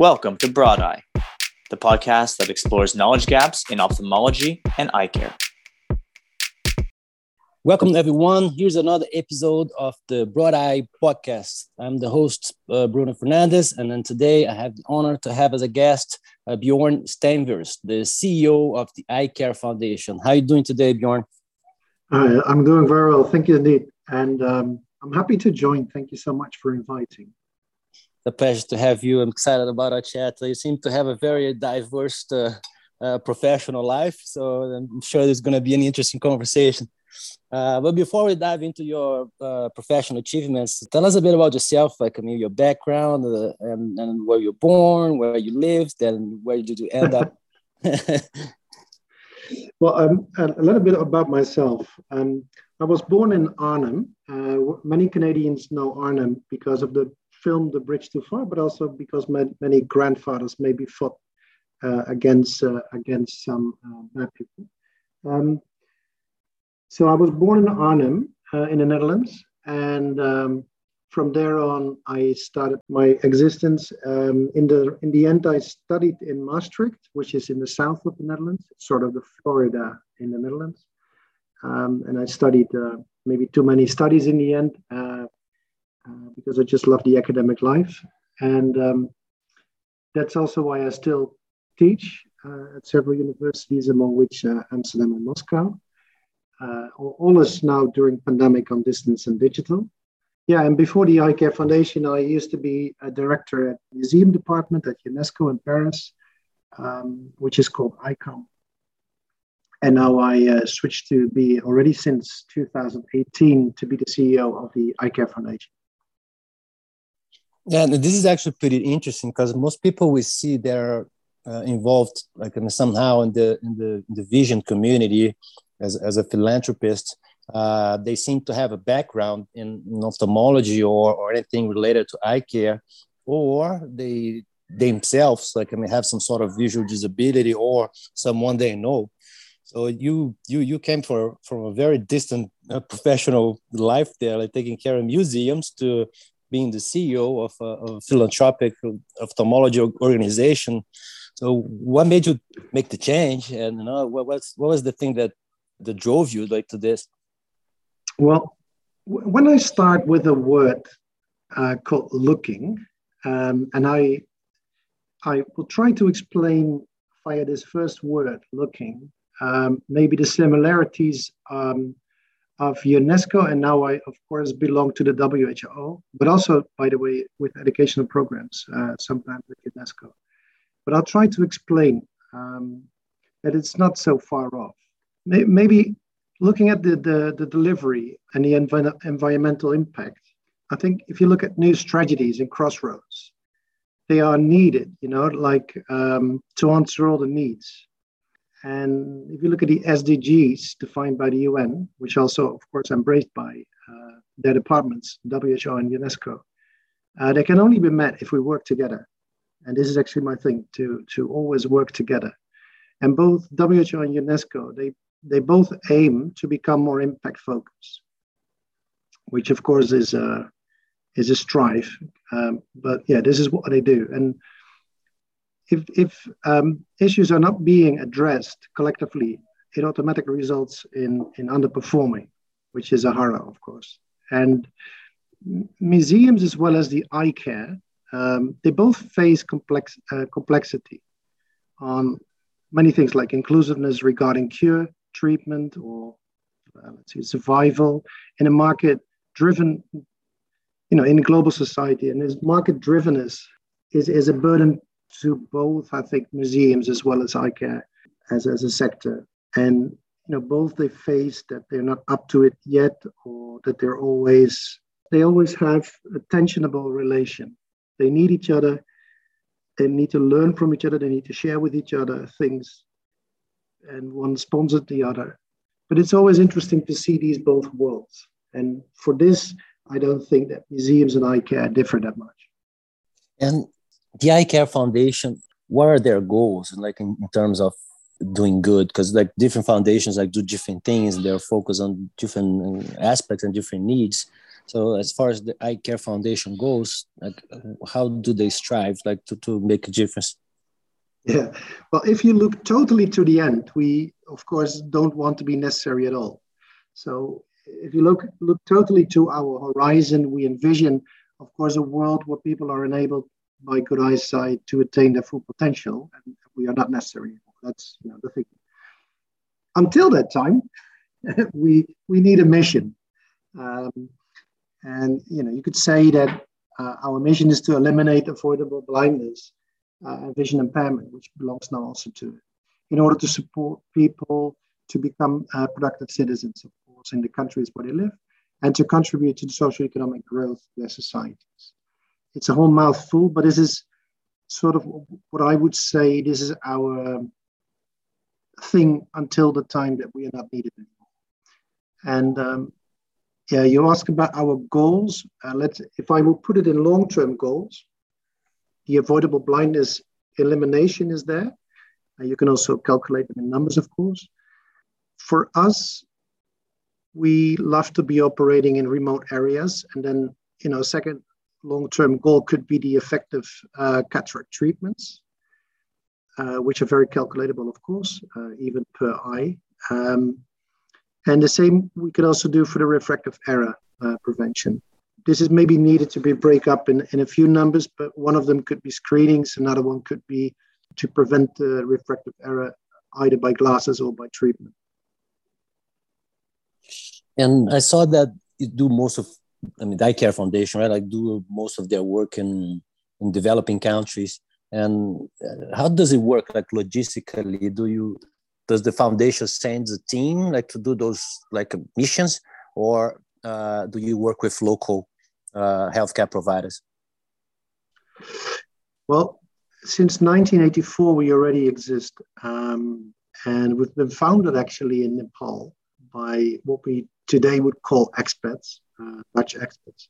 Welcome to Broad Eye, the podcast that explores knowledge gaps in ophthalmology and eye care. Welcome, everyone. Here's another episode of the Broad Eye podcast. I'm the host, uh, Bruno Fernandez, and then today I have the honor to have as a guest uh, Bjorn Stenvers, the CEO of the Eye Care Foundation. How are you doing today, Bjorn? Hi, I'm doing very well. Thank you indeed. And um, I'm happy to join. Thank you so much for inviting. A pleasure to have you. I'm excited about our chat. You seem to have a very diverse uh, uh professional life, so I'm sure there's going to be an interesting conversation. Uh, but before we dive into your uh, professional achievements, tell us a bit about yourself, like I mean, your background uh, and, and where you're born, where you lived, and where did you end up. well, um, a little bit about myself. Um, I was born in Arnhem. Uh, many Canadians know Arnhem because of the film The Bridge Too Far, but also because many grandfathers maybe fought uh, against uh, against some bad people. Um, so I was born in Arnhem uh, in the Netherlands, and um, from there on, I started my existence. Um, in the in the end, I studied in Maastricht, which is in the south of the Netherlands, it's sort of the Florida in the Netherlands, um, and I studied uh, maybe too many studies in the end uh, uh, because I just love the academic life, and um, that's also why I still teach uh, at several universities, among which uh, Amsterdam and Moscow uh, all is now during pandemic on distance and digital. Yeah, and before the Eye Care Foundation, I used to be a director at museum department at UNESCO in Paris, um, which is called ICOM. And now I uh, switched to be already since 2018 to be the CEO of the Eye Care Foundation. Yeah, this is actually pretty interesting because most people we see they're uh, involved like somehow in the in the in the vision community as, as a philanthropist, uh, they seem to have a background in, in ophthalmology or, or anything related to eye care, or they themselves like I mean have some sort of visual disability or someone they know. So you you you came for from a very distant uh, professional life there, like taking care of museums to being the CEO of a, a philanthropic ophthalmology organization. So what made you make the change, and you know what was what was the thing that that drove you like to this? Well, when I start with a word uh, called looking, um, and I I will try to explain via this first word, looking, um, maybe the similarities um, of UNESCO, and now I, of course, belong to the WHO, but also, by the way, with educational programs, uh, sometimes with UNESCO. But I'll try to explain um, that it's not so far off maybe looking at the, the, the delivery and the env- environmental impact, I think if you look at news tragedies and crossroads, they are needed, you know, like um, to answer all the needs. And if you look at the SDGs defined by the UN, which also, of course, embraced by uh, their departments, WHO and UNESCO, uh, they can only be met if we work together. And this is actually my thing to, to always work together. And both WHO and UNESCO, they they both aim to become more impact focused, which of course is a is a strive. Um, but yeah, this is what they do. And if if um, issues are not being addressed collectively, it automatically results in in underperforming, which is a horror, of course. And museums as well as the eye care, um, they both face complex uh, complexity on many things like inclusiveness regarding cure, treatment or uh, let's say survival in a market driven you know in a global society and this market drivenness is, is a burden to both i think museums as well as eye care as, as a sector and you know both they face that they're not up to it yet or that they're always they always have a tensionable relation they need each other they need to learn from each other they need to share with each other things and one sponsored the other. But it's always interesting to see these both worlds. And for this, I don't think that museums and eye care differ that much. And the Eye Care Foundation, what are their goals, like in, in terms of doing good? Because like different foundations like do different things, they're focused on different uh, aspects and different needs. So as far as the Eye Care Foundation goes, like how do they strive like to, to make a difference? Yeah, well, if you look totally to the end, we of course don't want to be necessary at all. So if you look look totally to our horizon, we envision, of course, a world where people are enabled by good eyesight to attain their full potential, and we are not necessary. That's you know the thing. Until that time, we we need a mission, um, and you know you could say that uh, our mission is to eliminate avoidable blindness uh, and vision impairment, which belongs now also to in order to support people to become uh, productive citizens, of course, in the countries where they live, and to contribute to the social economic growth of their societies. It's a whole mouthful, but this is sort of what I would say this is our um, thing until the time that we are not needed anymore. And um, yeah, you ask about our goals. Uh, let's, if I will put it in long-term goals, the avoidable blindness elimination is there. Uh, you can also calculate them in numbers, of course. For us, we love to be operating in remote areas. And then, you know, second long-term goal could be the effective uh, cataract treatments, uh, which are very calculatable, of course, uh, even per eye. Um, and the same we could also do for the refractive error uh, prevention this is maybe needed to be break up in, in a few numbers, but one of them could be screenings, another one could be to prevent the refractive error either by glasses or by treatment. And I saw that you do most of, I mean, Eye Care Foundation, right? Like do most of their work in in developing countries. And uh, how does it work? Like logistically, do you does the foundation send a team like to do those like missions, or uh, do you work with local uh, healthcare providers? Well, since 1984, we already exist. Um, and we've been founded actually in Nepal by what we today would call expats, Dutch expats.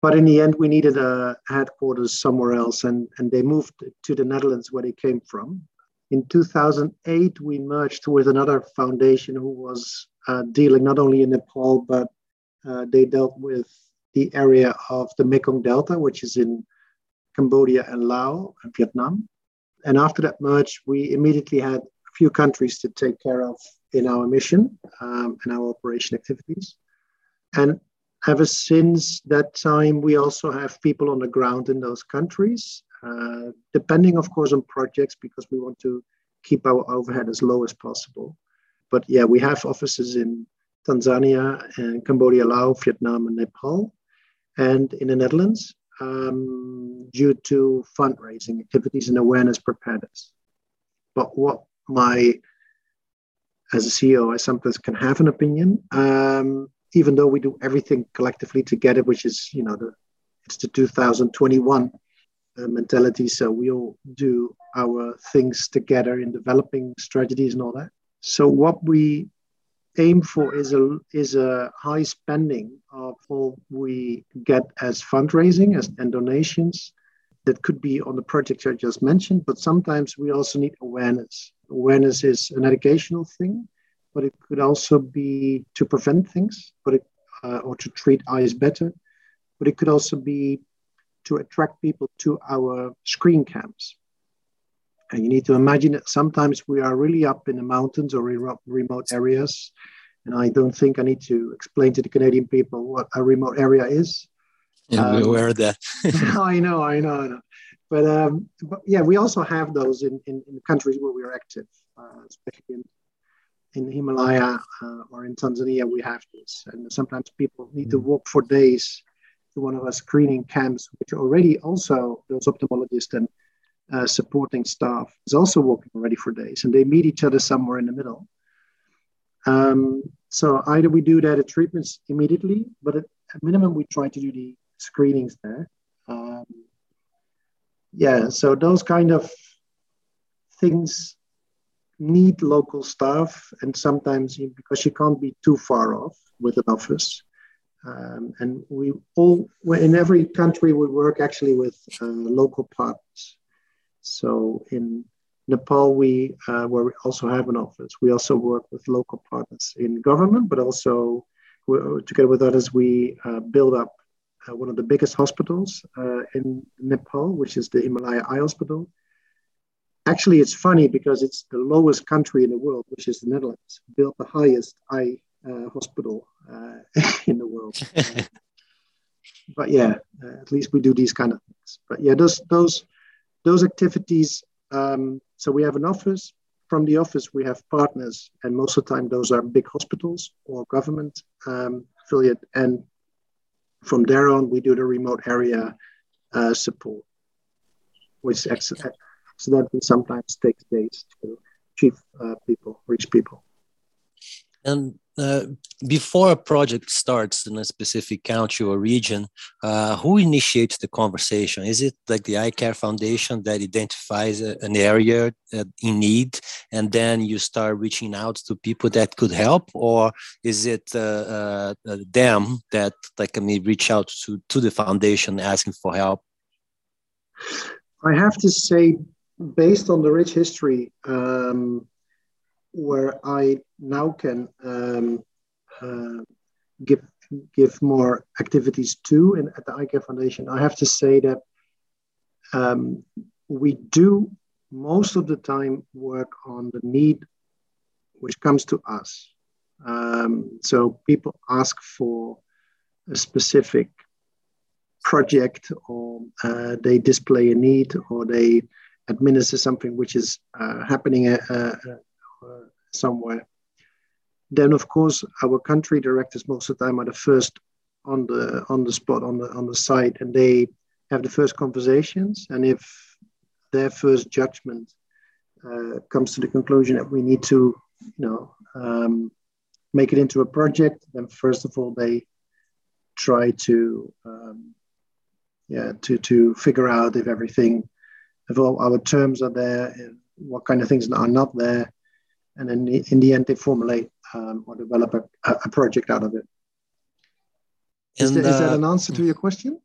But in the end, we needed a headquarters somewhere else, and, and they moved to the Netherlands where they came from. In 2008, we merged with another foundation who was uh, dealing not only in Nepal, but uh, they dealt with the area of the Mekong Delta, which is in Cambodia and Laos and Vietnam. And after that merge, we immediately had a few countries to take care of in our mission um, and our operation activities. And ever since that time, we also have people on the ground in those countries, uh, depending, of course, on projects because we want to keep our overhead as low as possible. But yeah, we have offices in Tanzania and Cambodia, Laos, Vietnam, and Nepal and in the Netherlands um, due to fundraising activities and awareness preparedness. But what my, as a CEO, I sometimes can have an opinion, um, even though we do everything collectively together, which is, you know, the, it's the 2021 uh, mentality. So we all do our things together in developing strategies and all that. So what we aim for is a is a high spending of all we get as fundraising as, and donations that could be on the projects I just mentioned, but sometimes we also need awareness. Awareness is an educational thing, but it could also be to prevent things, but it, uh, or to treat eyes better, but it could also be to attract people to our screen camps. And you need to imagine that sometimes we are really up in the mountains or remote areas. And I don't think I need to explain to the Canadian people what a remote area is. Yeah, um, we're aware of that. I know, I know, I know. But, um, but yeah, we also have those in, in, in the countries where we are active, uh, especially in, in Himalaya uh, or in Tanzania, we have this. And sometimes people need to mm. walk for days to one of our screening camps, which already also those ophthalmologists and uh, supporting staff is also walking already for days, and they meet each other somewhere in the middle. Um, so either we do that at treatments immediately, but at, at minimum we try to do the screenings there. Um, yeah, so those kind of things need local staff, and sometimes you, because you can't be too far off with an office. Um, and we all in every country we work actually with uh, local partners so in Nepal, we uh, where we also have an office. We also work with local partners in government, but also together with others, we uh, build up uh, one of the biggest hospitals uh, in Nepal, which is the Himalaya Eye Hospital. Actually, it's funny because it's the lowest country in the world, which is the Netherlands, built the highest eye uh, hospital uh, in the world. but yeah, uh, at least we do these kind of things. But yeah, those those those activities. Um, so we have an office. From the office, we have partners, and most of the time, those are big hospitals or government um, affiliate. And from there on, we do the remote area uh, support, which accidentally sometimes takes days to achieve uh, people, reach people. And uh, before a project starts in a specific country or region, uh, who initiates the conversation? Is it like the Eye Care Foundation that identifies a, an area uh, in need, and then you start reaching out to people that could help, or is it uh, uh, them that like I mean reach out to to the foundation asking for help? I have to say, based on the rich history. Um, where I now can um, uh, give give more activities to in, at the Eye Care Foundation, I have to say that um, we do most of the time work on the need which comes to us. Um, so people ask for a specific project or uh, they display a need or they administer something which is uh, happening uh, uh somewhere. Then, of course, our country directors most of the time are the first on the on the spot on the on the site, and they have the first conversations. And if their first judgment uh, comes to the conclusion that we need to, you know, um, make it into a project, then first of all they try to, um, yeah, to to figure out if everything, if our terms are there, what kind of things are not there, and then in the end they formulate um, or develop a, a, project out of it. Is, and, that, is that an answer to your question?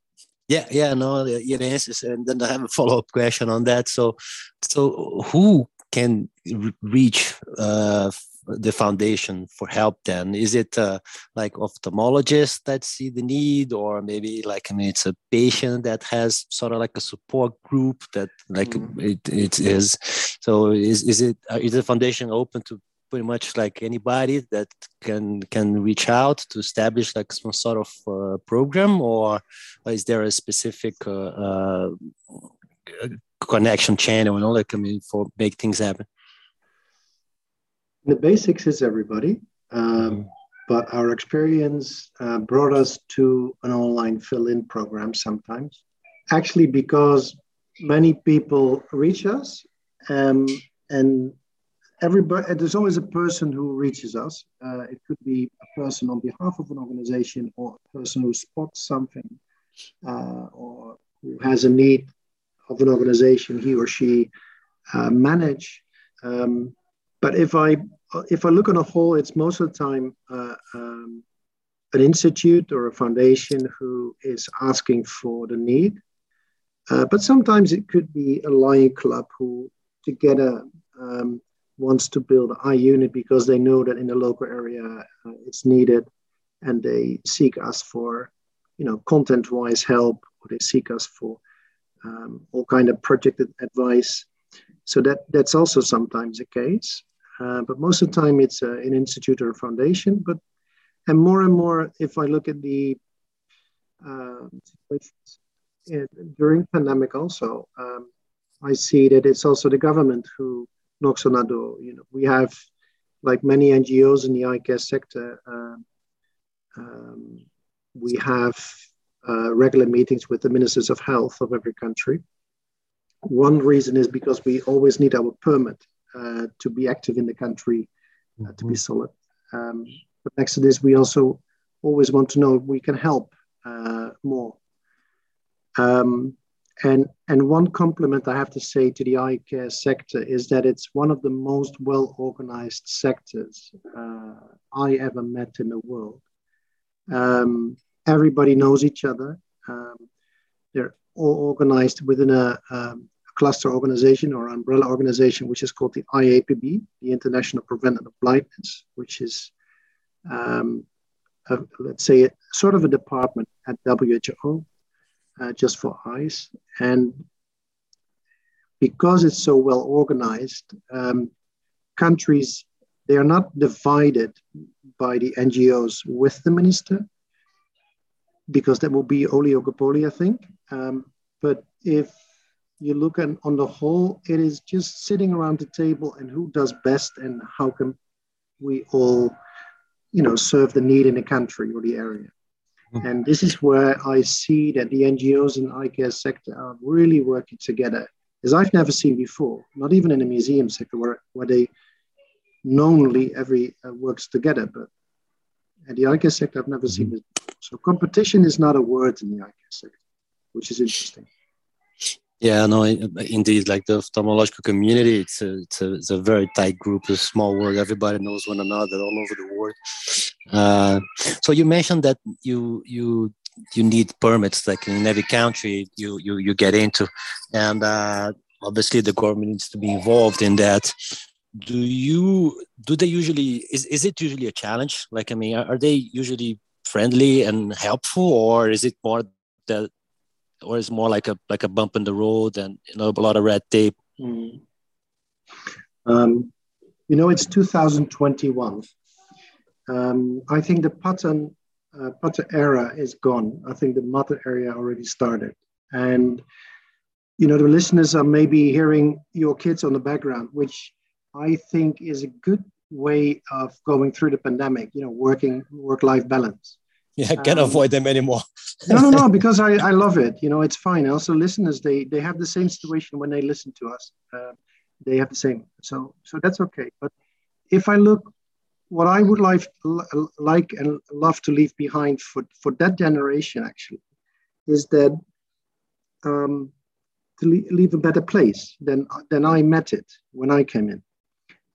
Yeah, yeah, no, it answers. And then I have a follow up question on that. So, so who can reach uh, the foundation for help then? Is it uh, like ophthalmologists that see the need or maybe like i mean it's a patient that has sort of like a support group that like mm. it, it is? So is, is it uh, is the foundation open to pretty much like anybody that can can reach out to establish like some sort of uh, program or is there a specific uh, uh connection channel know like i mean for make things happen the basics is everybody, um, but our experience uh, brought us to an online fill-in program sometimes. Actually, because many people reach us, um, and everybody there's always a person who reaches us. Uh, it could be a person on behalf of an organization, or a person who spots something, uh, or who has a need of an organization he or she uh, manage. Um, but if I if I look on a whole, it's most of the time uh, um, an institute or a foundation who is asking for the need. Uh, but sometimes it could be a lion club who together um, wants to build an eye unit because they know that in the local area uh, it's needed and they seek us for you know content wise help or they seek us for um, all kind of project advice so that that's also sometimes the case uh, but most of the time, it's uh, an institute or a foundation. But and more and more, if I look at the uh, situations during pandemic, also, um, I see that it's also the government who knocks on our door. You know, we have like many NGOs in the eye care sector. Um, um, we have uh, regular meetings with the ministers of health of every country. One reason is because we always need our permit to be active in the country, uh, to be mm-hmm. solid. Um, but next to this, we also always want to know if we can help uh, more. Um, and, and one compliment I have to say to the eye care sector is that it's one of the most well organized sectors uh, I ever met in the world. Um, everybody knows each other. Um, they're all organized within a, um, cluster organization or umbrella organization, which is called the IAPB, the International Prevention of Blindness, which is um, a, let's say, sort of a department at WHO uh, just for eyes. And because it's so well organized, um, countries, they are not divided by the NGOs with the minister, because that will be oligopoly, I think. Um, but if you look at on the whole, it is just sitting around the table and who does best and how can we all, you know, serve the need in the country or the area. Mm-hmm. And this is where I see that the NGOs and the eye care sector are really working together, as I've never seen before, not even in the museum sector where, where they normally every uh, works together, but in the eye care sector, I've never mm-hmm. seen this. So competition is not a word in the eye care sector, which is interesting. Yeah, no, indeed. Like the ophthalmological community, it's a, it's a, it's a very tight group, a small world. Everybody knows one another all over the world. Uh, so you mentioned that you you you need permits, like in every country you you you get into, and uh, obviously the government needs to be involved in that. Do you do they usually is is it usually a challenge? Like I mean, are, are they usually friendly and helpful, or is it more that or is more like a like a bump in the road and you know a lot of red tape? Mm. Um, you know, it's 2021. Um, I think the pattern uh, pattern era is gone. I think the mother area already started, and you know the listeners are maybe hearing your kids on the background, which I think is a good way of going through the pandemic. You know, working work life balance. Yeah, I can't um, avoid them anymore. no, no, no, because I, I love it. You know, it's fine. Also, listeners, they they have the same situation when they listen to us. Uh, they have the same. So so that's okay. But if I look, what I would like like and love to leave behind for for that generation actually, is that um, to leave a better place than than I met it when I came in.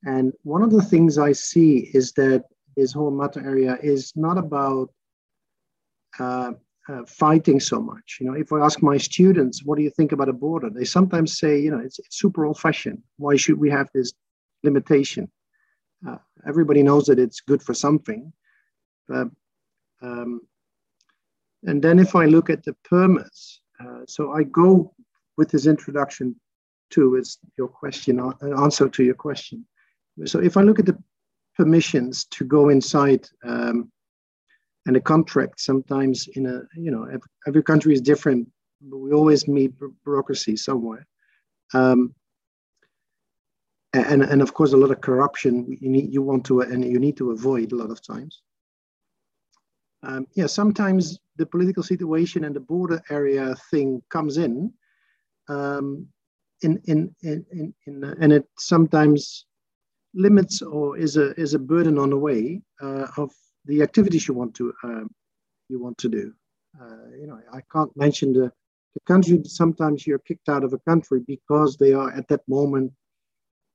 And one of the things I see is that this whole matter area is not about uh, uh, fighting so much. You know, if I ask my students, what do you think about a border? They sometimes say, you know, it's, it's super old fashioned. Why should we have this limitation? Uh, everybody knows that it's good for something. But, um, and then if I look at the permits, uh, so I go with this introduction to is your question, uh, answer to your question. So if I look at the permissions to go inside um, and a contract sometimes in a you know every, every country is different but we always meet bureaucracy somewhere. Um, and and of course a lot of corruption you need you want to and you need to avoid a lot of times. Um, yeah sometimes the political situation and the border area thing comes in um, in, in, in, in, in and it sometimes limits or is a is a burden on the way uh, of the activities you want to um, you want to do. Uh, you know, I can't mention the, the country. Sometimes you're kicked out of a country because they are at that moment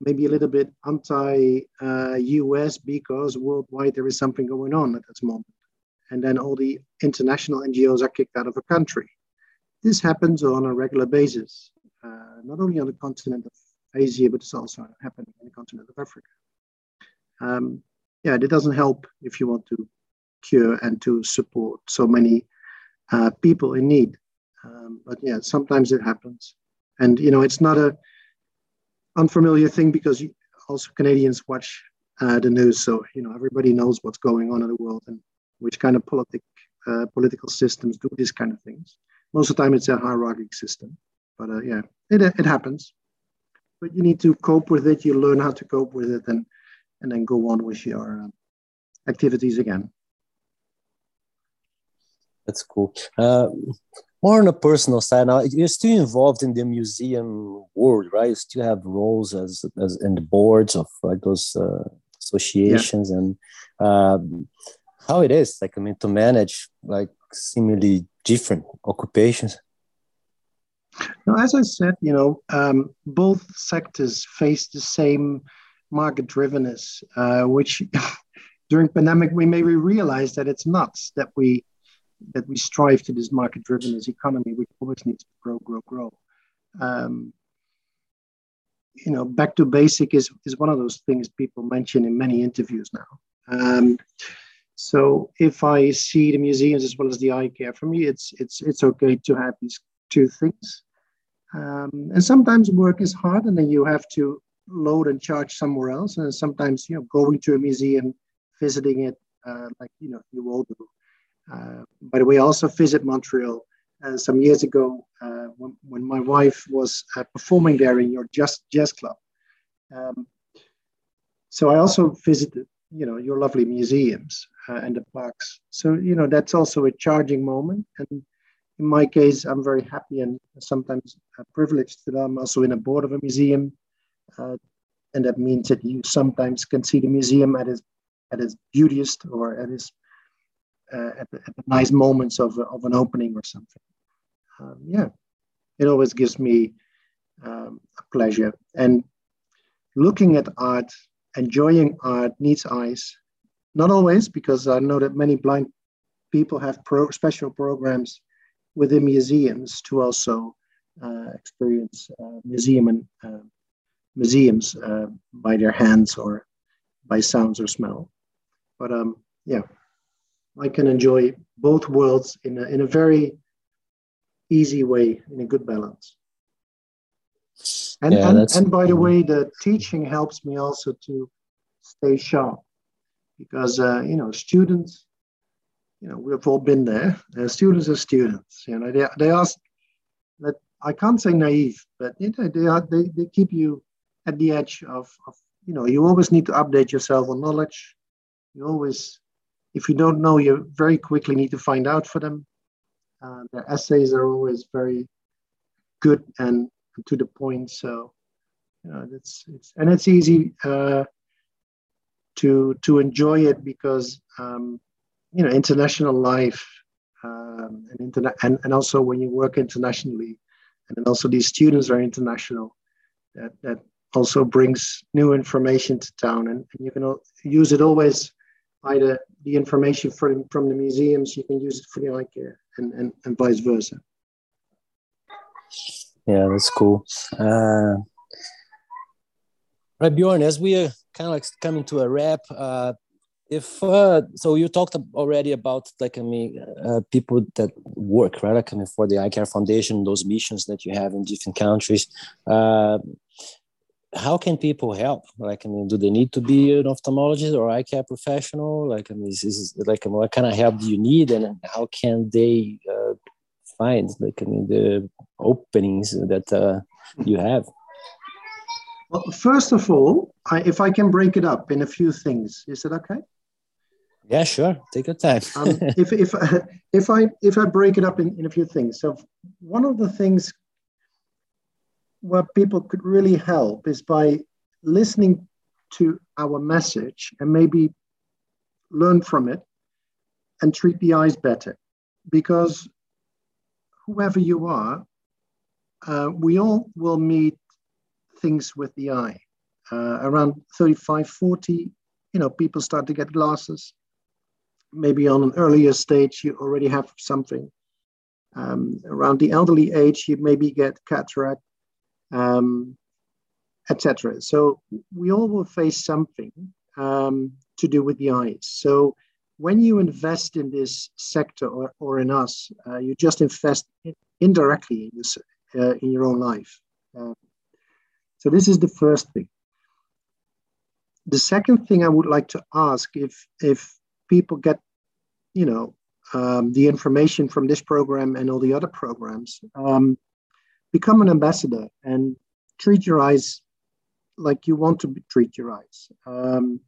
maybe a little bit anti-US uh, because worldwide there is something going on at that moment, and then all the international NGOs are kicked out of a country. This happens on a regular basis, uh, not only on the continent of Asia, but it's also happening in the continent of Africa. Um, yeah, it doesn't help if you want to cure and to support so many uh, people in need. Um, but yeah, sometimes it happens, and you know it's not a unfamiliar thing because also Canadians watch uh, the news, so you know everybody knows what's going on in the world and which kind of politic uh, political systems do these kind of things. Most of the time, it's a hierarchic system, but uh, yeah, it it happens. But you need to cope with it. You learn how to cope with it, and and then go on with your um, activities again. That's cool. Uh, more on a personal side now, you're still involved in the museum world, right? You still have roles as, as in the boards of like those uh, associations, yeah. and um, how it is, like I mean, to manage like seemingly different occupations. Now, as I said, you know, um, both sectors face the same market drivenness, uh, which during pandemic we maybe realize that it's nuts that we that we strive to this market drivenness economy, which always needs to grow, grow, grow. Um, you know, back to basic is is one of those things people mention in many interviews now. Um, So if I see the museums as well as the eye care, for me, it's it's it's okay to have these two things. Um, and sometimes work is hard, and then you have to load and charge somewhere else. And sometimes, you know, going to a museum, visiting it, uh, like you know, you all do. Uh, by the way, I also visit Montreal uh, some years ago uh, when, when, my wife was uh, performing there in your Just Jazz Club. Um, so I also visited, you know, your lovely museums uh, and the parks. So you know, that's also a charging moment. And in my case, I'm very happy and sometimes privileged that I'm also in a board of a museum. And that means that you sometimes can see the museum at its at its beautiest or at its uh, at, the, at, the, nice moments of, of an opening or something. Um, yeah, it always gives me um, a pleasure. And looking at art, enjoying art needs eyes. Not always, because I know that many blind people have pro- special programs within museums to also uh, experience uh, museum and uh, museums uh, by their hands or by sounds or smell. But um, yeah, I can enjoy both worlds in a, in a very easy way, in a good balance. And, yeah, and, and by the way, the teaching helps me also to stay sharp because, uh, you know, students, you know, we've all been there. Uh, students are students, you know, they, they ask that I can't say naive, but you know, they, are, they, they keep you at the edge of, of, you know, you always need to update yourself on knowledge. You always if you don't know, you very quickly need to find out for them. Uh, their essays are always very good and to the point. So, you know, it's, it's and it's easy uh, to to enjoy it because um, you know international life um, and internet and, and also when you work internationally, and then also these students are international. That that also brings new information to town, and, and you can use it always either the information from, from the museums, you can use it for the eye care and, and, and vice versa. Yeah, that's cool. Uh, right, Bjorn, as we are kind of like coming to a wrap, uh, if uh, so, you talked already about like I mean, uh, people that work right, like I mean, for the Eye Care Foundation, those missions that you have in different countries. Uh, how can people help? Like, I mean, do they need to be an ophthalmologist or eye care professional? Like, I mean, is, is like, what kind of help do you need, and how can they uh, find, like, I mean, the openings that uh, you have? Well, first of all, I, if I can break it up in a few things, is it okay? Yeah, sure. Take your time. um, if if if I if I break it up in, in a few things, so one of the things where people could really help is by listening to our message and maybe learn from it and treat the eyes better. Because whoever you are, uh, we all will meet things with the eye. Uh, around 35, 40, you know, people start to get glasses. Maybe on an earlier stage, you already have something. Um, around the elderly age, you maybe get cataract um, etc. So we all will face something um, to do with the eyes. So when you invest in this sector or, or in us, uh, you just invest indirectly in, this, uh, in your own life. Uh, so this is the first thing. The second thing I would like to ask if if people get, you know, um, the information from this program and all the other programs, um, become an ambassador and treat your eyes like you want to treat your eyes. Um,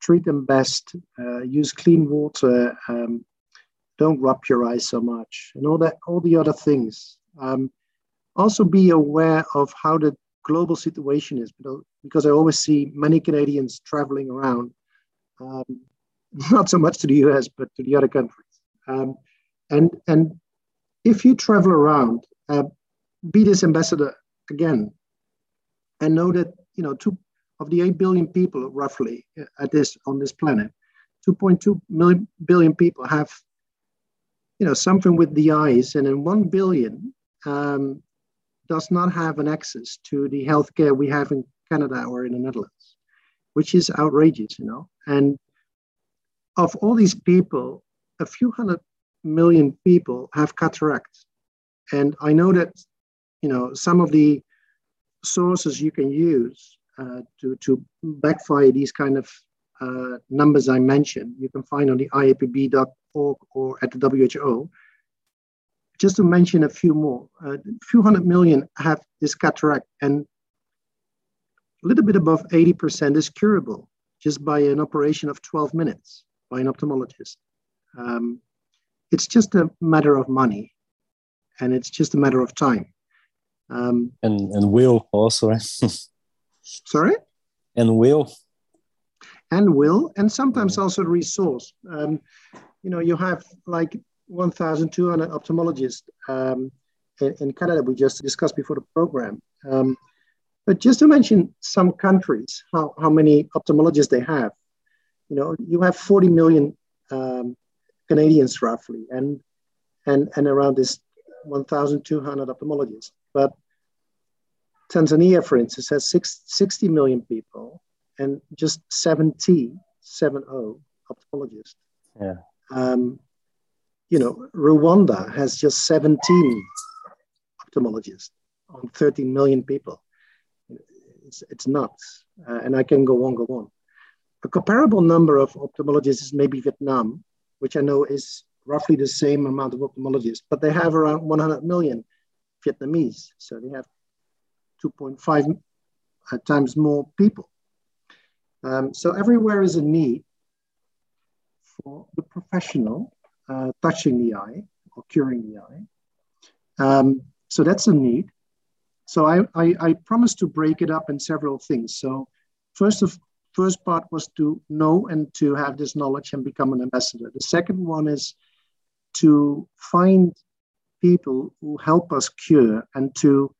treat them best. Uh, use clean water. Um, don't rub your eyes so much, and all that, all the other things. Um, also, be aware of how the global situation is, because I always see many Canadians traveling around, um, not so much to the US, but to the other countries. Um, and and if you travel around, uh, be this ambassador again and know that you know two of the 8 billion people roughly at this on this planet 2.2 million billion people have you know something with the eyes and then 1 billion um, does not have an access to the healthcare we have in canada or in the netherlands which is outrageous you know and of all these people, a few hundred million people have cataract. And I know that, you know, some of the sources you can use uh, to, to backfire these kind of uh, numbers I mentioned, you can find on the IAPB.org or at the WHO. Just to mention a few more, uh, a few hundred million have this cataract, and a little bit above 80% is curable just by an operation of 12 minutes by an ophthalmologist. Um, it's just a matter of money and it's just a matter of time. Um, and, and will also. sorry? And will. And will, and sometimes also resource. Um, you know, you have like 1,200 ophthalmologists um, in, in, Canada, we just discussed before the program. Um, but just to mention some countries, how, how many ophthalmologists they have, you know, you have 40 million um, Canadians roughly, and and and around this 1,200 ophthalmologists. But Tanzania, for instance, has six, 60 million people and just 70, 70 ophthalmologists. Yeah. Um, you know, Rwanda has just 17 ophthalmologists on 13 million people. It's, it's nuts. Uh, and I can go on, go on. A comparable number of ophthalmologists is maybe Vietnam, which I know is roughly the same amount of ophthalmologists, but they have around 100 million Vietnamese. So they have 2.5 uh, times more people. Um, so everywhere is a need for the professional uh, touching the eye or curing the eye. Um, so that's a need. So I, I, I promised to break it up in several things. So first of first part was to know and to have this knowledge and become an ambassador. The second one is to find people who help us cure and to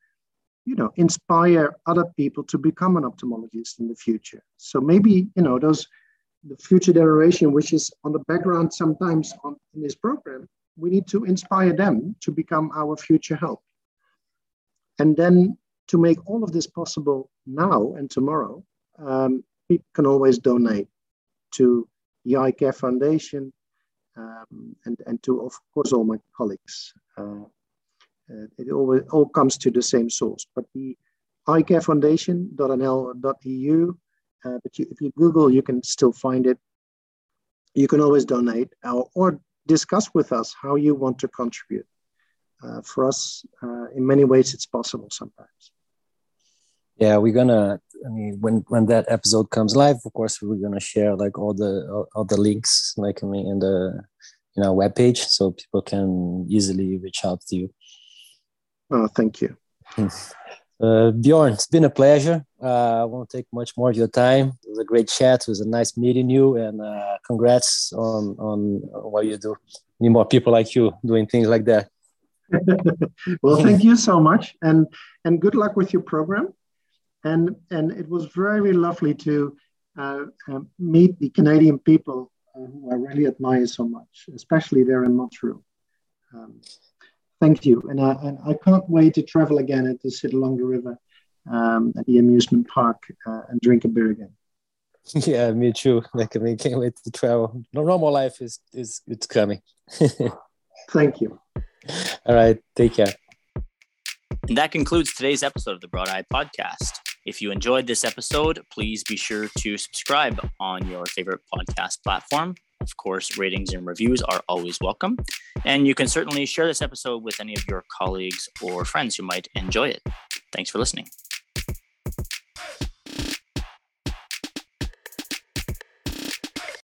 you know inspire other people to become an ophthalmologist in the future. So maybe you know those the future generation which is on the background sometimes on in this program we need to inspire them to become our future help. And then to make all of this possible now and tomorrow um, people can always donate to the eye care foundation um, and, and to, of course, all my colleagues. Uh, uh, it always all comes to the same source. But the eyecarefoundation.nl.eu, uh, but you, if you Google, you can still find it. You can always donate or, or discuss with us how you want to contribute. Uh, for us, uh, in many ways, it's possible sometimes. Yeah, we're gonna. I mean, when when that episode comes live, of course, we're gonna share like all the all, all the links, like I mean, in the you know webpage, so people can easily reach out to you. Oh, thank you. Uh, Bjorn, it's been a pleasure. Uh, I won't take much more of your time. It was a great chat. It was a nice meeting you, and uh, congrats on, on what you do. Need more people like you doing things like that. well, thank you so much, and and good luck with your program. And and it was very lovely to uh, uh, meet the Canadian people uh, who I really admire so much, especially there in Montreal. Um, thank you. And I, and I can't wait to travel again and to sit along the river um, at the amusement park uh, and drink a beer again. Yeah, me too. Like I mean, can't wait to travel. No normal life is is it's coming. Thank you. All right, take care. And that concludes today's episode of the Broad Eye Podcast. If you enjoyed this episode, please be sure to subscribe on your favorite podcast platform. Of course, ratings and reviews are always welcome. And you can certainly share this episode with any of your colleagues or friends who might enjoy it. Thanks for listening.